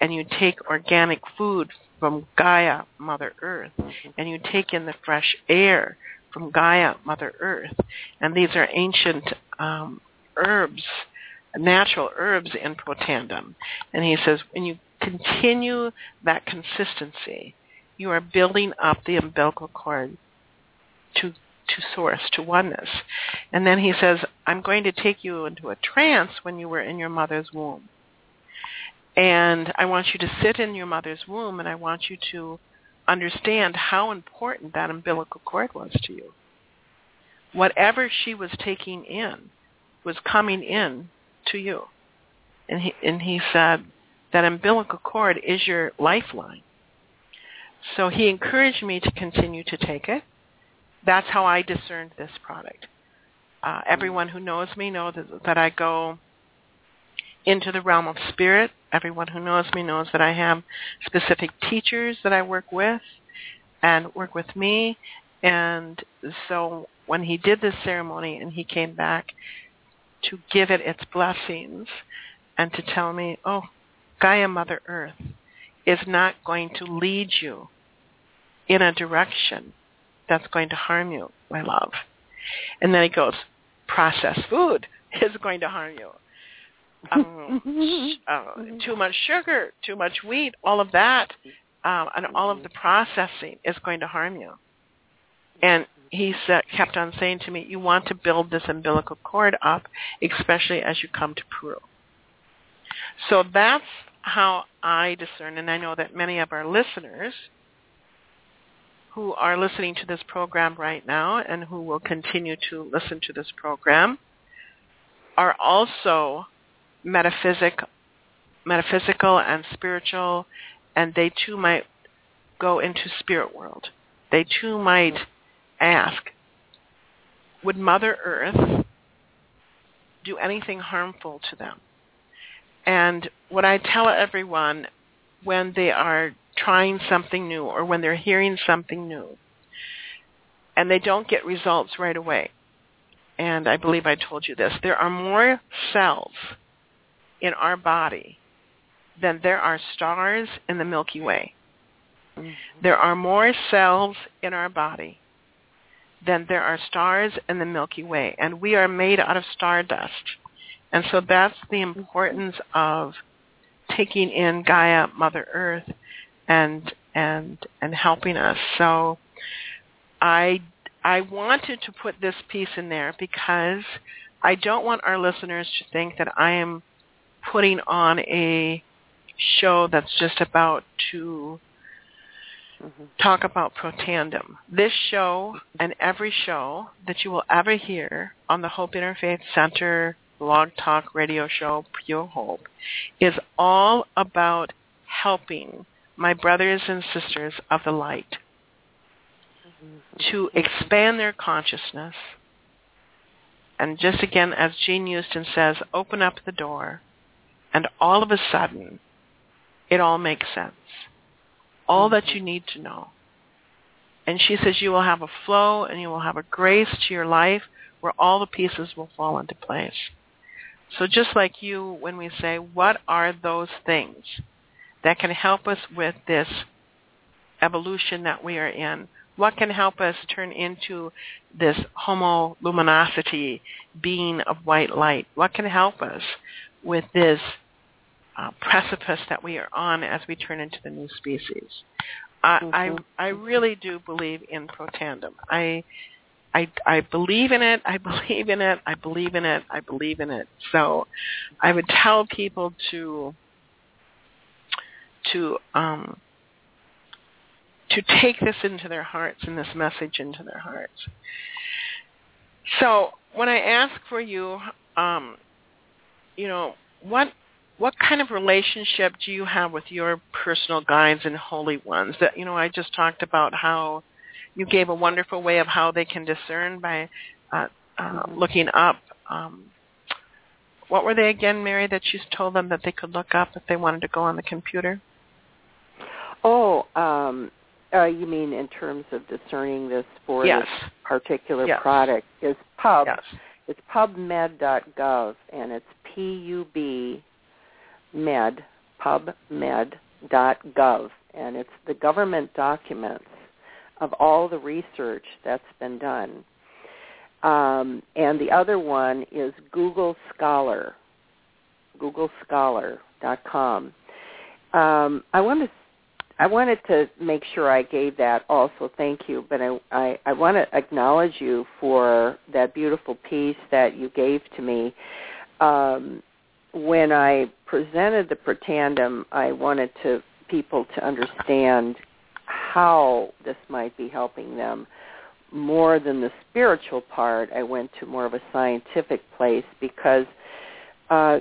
and you take organic food from Gaia Mother Earth and you take in the fresh air from Gaia Mother Earth and these are ancient um, herbs, natural herbs in Protandim. And he says when you continue that consistency, you are building up the umbilical cord to to source, to oneness. And then he says, I'm going to take you into a trance when you were in your mother's womb. And I want you to sit in your mother's womb and I want you to understand how important that umbilical cord was to you. Whatever she was taking in was coming in to you. And he, and he said, that umbilical cord is your lifeline. So he encouraged me to continue to take it. That's how I discerned this product. Uh, everyone who knows me knows that, that I go into the realm of spirit. Everyone who knows me knows that I have specific teachers that I work with and work with me. And so when he did this ceremony and he came back to give it its blessings and to tell me, oh, Gaia Mother Earth is not going to lead you in a direction that's going to harm you, my love. And then he goes, processed food (laughs) is going to harm you. Um, (laughs) uh, too much sugar, too much wheat, all of that, um, and all of the processing is going to harm you. And he kept on saying to me, you want to build this umbilical cord up, especially as you come to Peru. So that's how I discern, and I know that many of our listeners who are listening to this program right now and who will continue to listen to this program are also metaphysic, metaphysical and spiritual, and they too might go into spirit world. They too might ask, would Mother Earth do anything harmful to them? And what I tell everyone when they are trying something new or when they're hearing something new and they don't get results right away, and I believe I told you this, there are more cells in our body than there are stars in the Milky Way. Mm-hmm. There are more cells in our body than there are stars in the Milky Way, and we are made out of stardust. And so that's the importance of taking in Gaia, Mother Earth, and and and helping us. So I I wanted to put this piece in there because I don't want our listeners to think that I am putting on a show that's just about to mm-hmm. talk about protandim. This show and every show that you will ever hear on the Hope Interfaith Center blog talk radio show Pure Hope is all about helping my brothers and sisters of the light mm-hmm. to expand their consciousness. And just again, as Jean Houston says, open up the door, and all of a sudden, it all makes sense. All that you need to know. And she says you will have a flow and you will have a grace to your life where all the pieces will fall into place. So just like you, when we say, what are those things that can help us with this evolution that we are in? What can help us turn into this homo luminosity being of white light? What can help us with this uh, precipice that we are on as we turn into the new species? I, mm-hmm. I, I really do believe in protandim. I I, I believe in it. I (laughs) believe in it. I believe in it. I believe in it. So I would tell people to to um, to take this into their hearts and this message into their hearts. So when I ask for you, um, you know, what what kind of relationship do you have with your personal guides and holy ones? That you know, I just talked about how you gave a wonderful way of how they can discern by uh, uh, looking up. Um, what were they again, Mary? That you told them that they could look up if they wanted to go on the computer. Oh, um, uh, you mean in terms of discerning this for yes. this particular yes. product? Is pub? Yes. It's pubmed.gov, and it's P-U-B med pubmed.gov, and it's the government documents of all the research that's been done. Um, and the other one is Google Scholar, googlescholar.com. Um, I want to I wanted to make sure I gave that also. Thank you, but I, I, I want to acknowledge you for that beautiful piece that you gave to me. Um, when I presented the protandim, I wanted to people to understand how this might be helping them more than the spiritual part. I went to more of a scientific place because uh,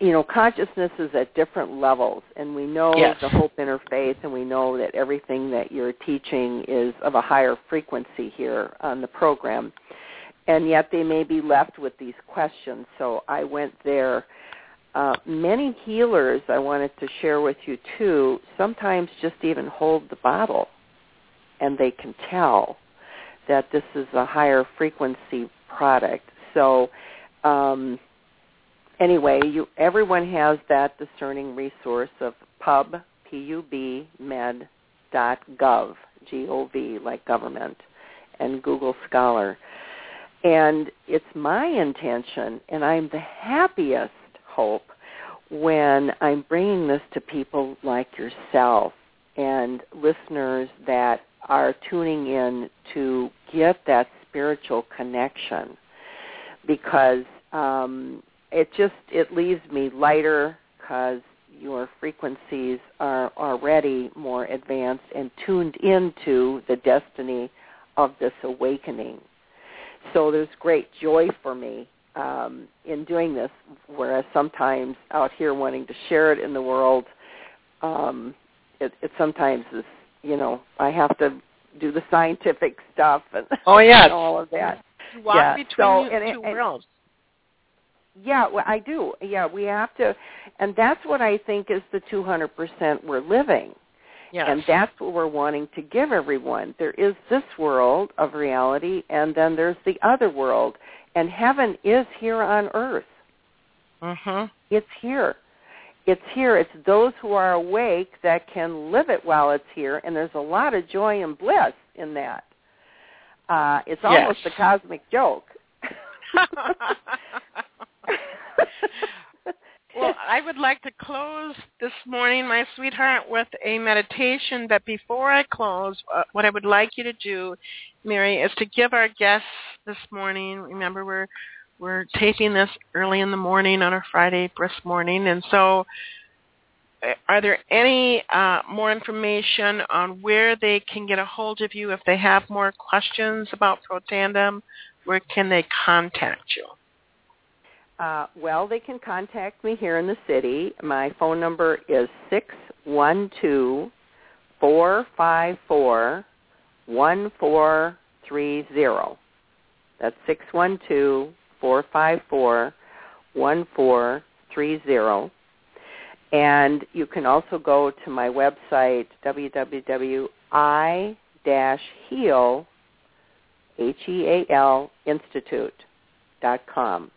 you know, consciousness is at different levels, and we know yes. the Hope Interfaith, and we know that everything that you're teaching is of a higher frequency here on the program. And yet they may be left with these questions. So I went there uh, many healers, I wanted to share with you too, sometimes just even hold the bottle and they can tell that this is a higher frequency product. So um, anyway, you, everyone has that discerning resource of pub, P-U-B, med, dot gov, G-O-V, like government, and Google Scholar. And it's my intention, and I'm the happiest hope when I'm bringing this to people like yourself and listeners that are tuning in to get that spiritual connection because um, it just it leaves me lighter because your frequencies are already more advanced and tuned into the destiny of this awakening. So there's great joy for me um, in doing this, whereas sometimes out here wanting to share it in the world, um, it, it sometimes is, you know, I have to do the scientific stuff and, oh, yes. and (laughs) all of that. Walk yeah. between so, two and, and, worlds. Yeah, well, I do. Yeah, we have to, and that's what I think is the 200% we're living. Yes. And that's what we're wanting to give everyone. There is this world of reality, and then there's the other world. And heaven is here on earth. Mhm. It's here. It's here. It's those who are awake that can live it while it's here, and there's a lot of joy and bliss in that. Uh, it's almost Yes. a cosmic joke. (laughs) (laughs) (laughs) well, I would like to close this morning, my sweetheart, with a meditation. But before I close, uh, what I would like you to do, Mary, is to give our guests this morning. Remember, we're we're taping this early in the morning on a Friday brisk morning, and so. uh, Are there any uh, more information on where they can get a hold of you if they have more questions about Protandim? Where can they contact you? Uh, well, they can contact me here in the city. My phone number is six one two four five four one four three zero. That's six one two four five four one four three zero. And you can also go to my website www.i-heal H-E-A-L Institute dot com.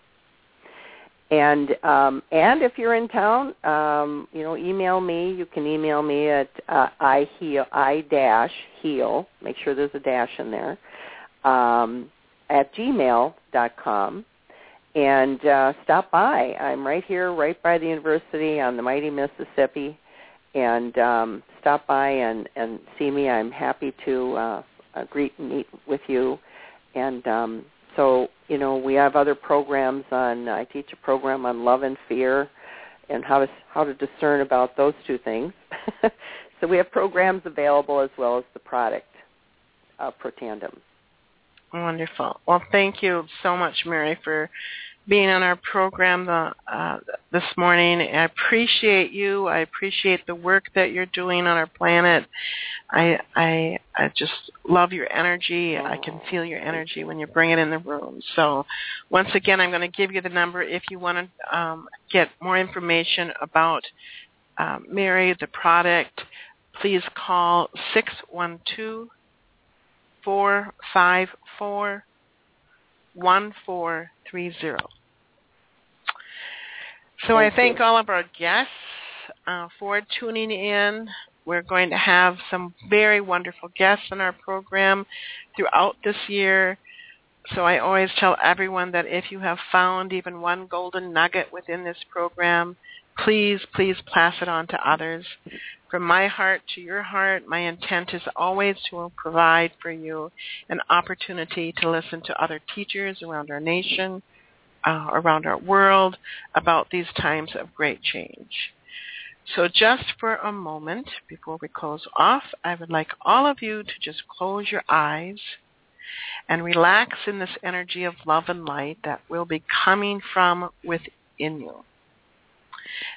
And um, and if you're in town, um, you know, email me. You can email me at uh, i heal i dash heal. Make sure there's a dash in there. Um, at gmail dot com, and uh, stop by. I'm right here, right by the university on the mighty Mississippi, and um, stop by and and see me. I'm happy to uh, uh, greet and meet with you, and um, so, you know, we have other programs on. I teach a program on love and fear, and how to how to discern about those two things. (laughs) so we have programs available as well as the product, uh, Protandim. Wonderful. Well, thank you so much, Mary, for being on our program uh, uh, this morning. I appreciate you. I appreciate the work that you're doing on our planet. I I I just love your energy. I can feel your energy when you bring it in the room. So, once again, I'm going to give you the number if you want to um, get more information about um, Mary, the product. Please call six one two four five four one four three zero. So Thank I thank you. all of our guests uh, for tuning in. We're going to have some very wonderful guests in our program throughout this year. So I always tell everyone that if you have found even one golden nugget within this program, please, please pass it on to others. From my heart to your heart, my intent is always to provide for you an opportunity to listen to other teachers around our nation, uh, around our world, about these times of great change. So just for a moment, before we close off, I would like all of you to just close your eyes and relax in this energy of love and light that will be coming from within you.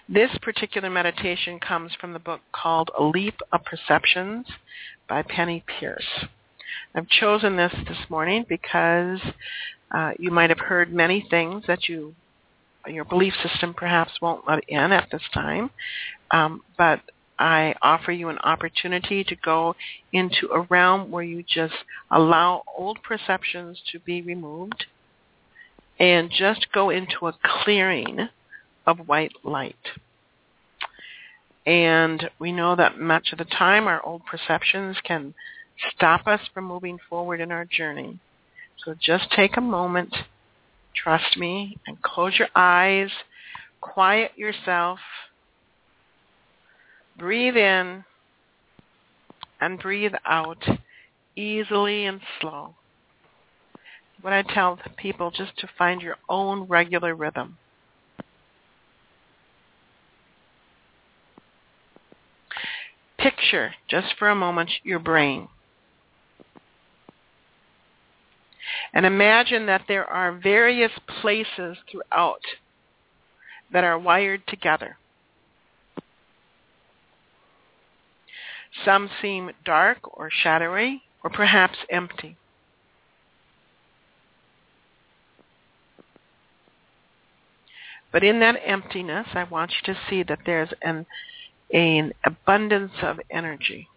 This particular meditation comes from the book called A Leap of Perceptions by Penney Peirce. I've chosen this this morning because uh, you might have heard many things that you your belief system perhaps won't let in at this time, um, but I offer you an opportunity to go into a realm where you just allow old perceptions to be removed and just go into a clearing of white light. And we know that much of the time our old perceptions can stop us from moving forward in our journey. So just take a moment, trust me, and close your eyes, quiet yourself, breathe in and breathe out easily and slow. What I tell people just to find your own regular rhythm. Picture, just for a moment, your brain. And imagine that there are various places throughout that are wired together. Some seem dark or shadowy or perhaps empty. But in that emptiness, I want you to see that there's an, an abundance of energy.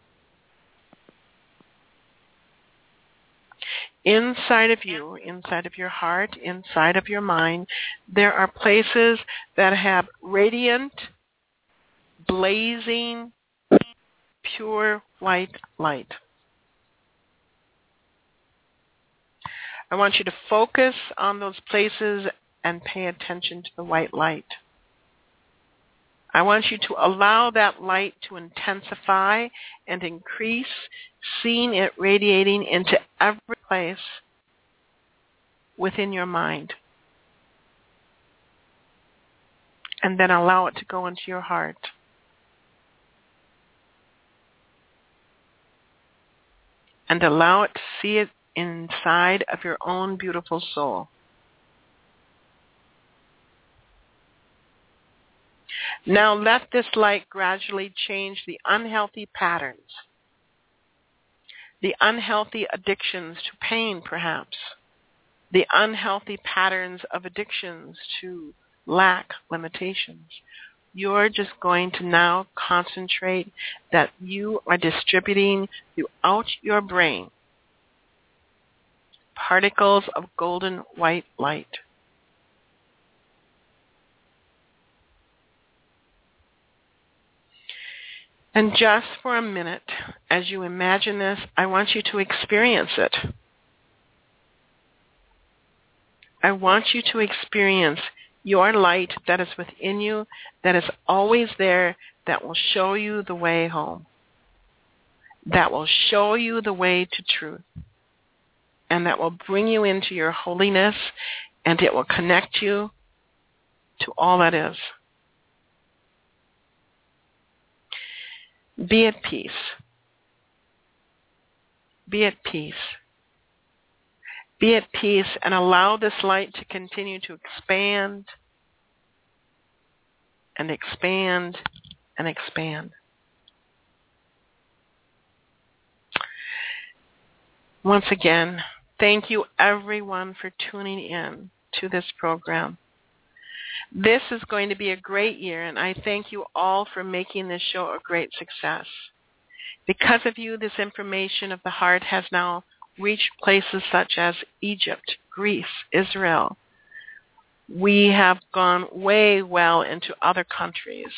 Inside of you, inside of your heart, inside of your mind, there are places that have radiant, blazing, pure white light. I want you to focus on those places and pay attention to the white light. I want you to allow that light to intensify and increase, seeing it radiating into every place within your mind. And then allow it to go into your heart. And allow it to see it inside of your own beautiful soul. Now let this light gradually change the unhealthy patterns, the unhealthy addictions to pain perhaps, the unhealthy patterns of addictions to lack, limitations. You're just going to now concentrate that you are distributing throughout your brain particles of golden white light. And just for a minute, as you imagine this, I want you to experience it. I want you to experience your light that is within you, that is always there, that will show you the way home, that will show you the way to truth, and that will bring you into your holiness, and it will connect you to all that is. Be at peace. Be at peace. Be at peace and allow this light to continue to expand and expand and expand. Once again, thank you everyone for tuning in to this program. This is going to be a great year, and I thank you all for making this show a great success. Because of you, this information of the heart has now reached places such as Egypt, Greece, Israel. We have gone way well into other countries.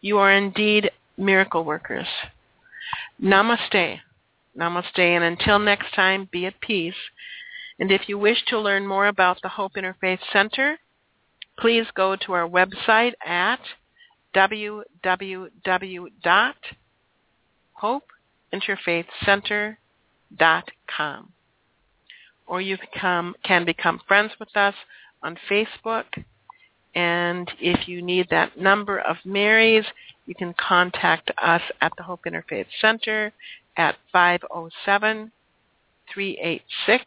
You are indeed miracle workers. Namaste. Namaste. And until next time, be at peace. And if you wish to learn more about the Hope Interfaith Center, please go to our website at www.hopeinterfaithcenter.com. Or you become, can become friends with us on Facebook. And if you need that number of Marys, you can contact us at the Hope Interfaith Center at 507 386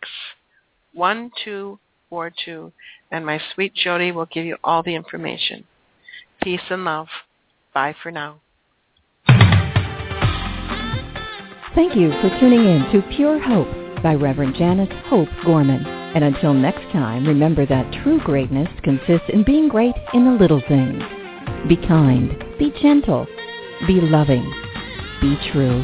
1242 and my sweet Jody will give you all the information. Peace and love. Bye for now. Thank you for tuning in to Pure Hope by Reverend Janice Hope Gorman. And until next time, remember that true greatness consists in being great in the little things. Be kind. Be gentle. Be loving. Be true.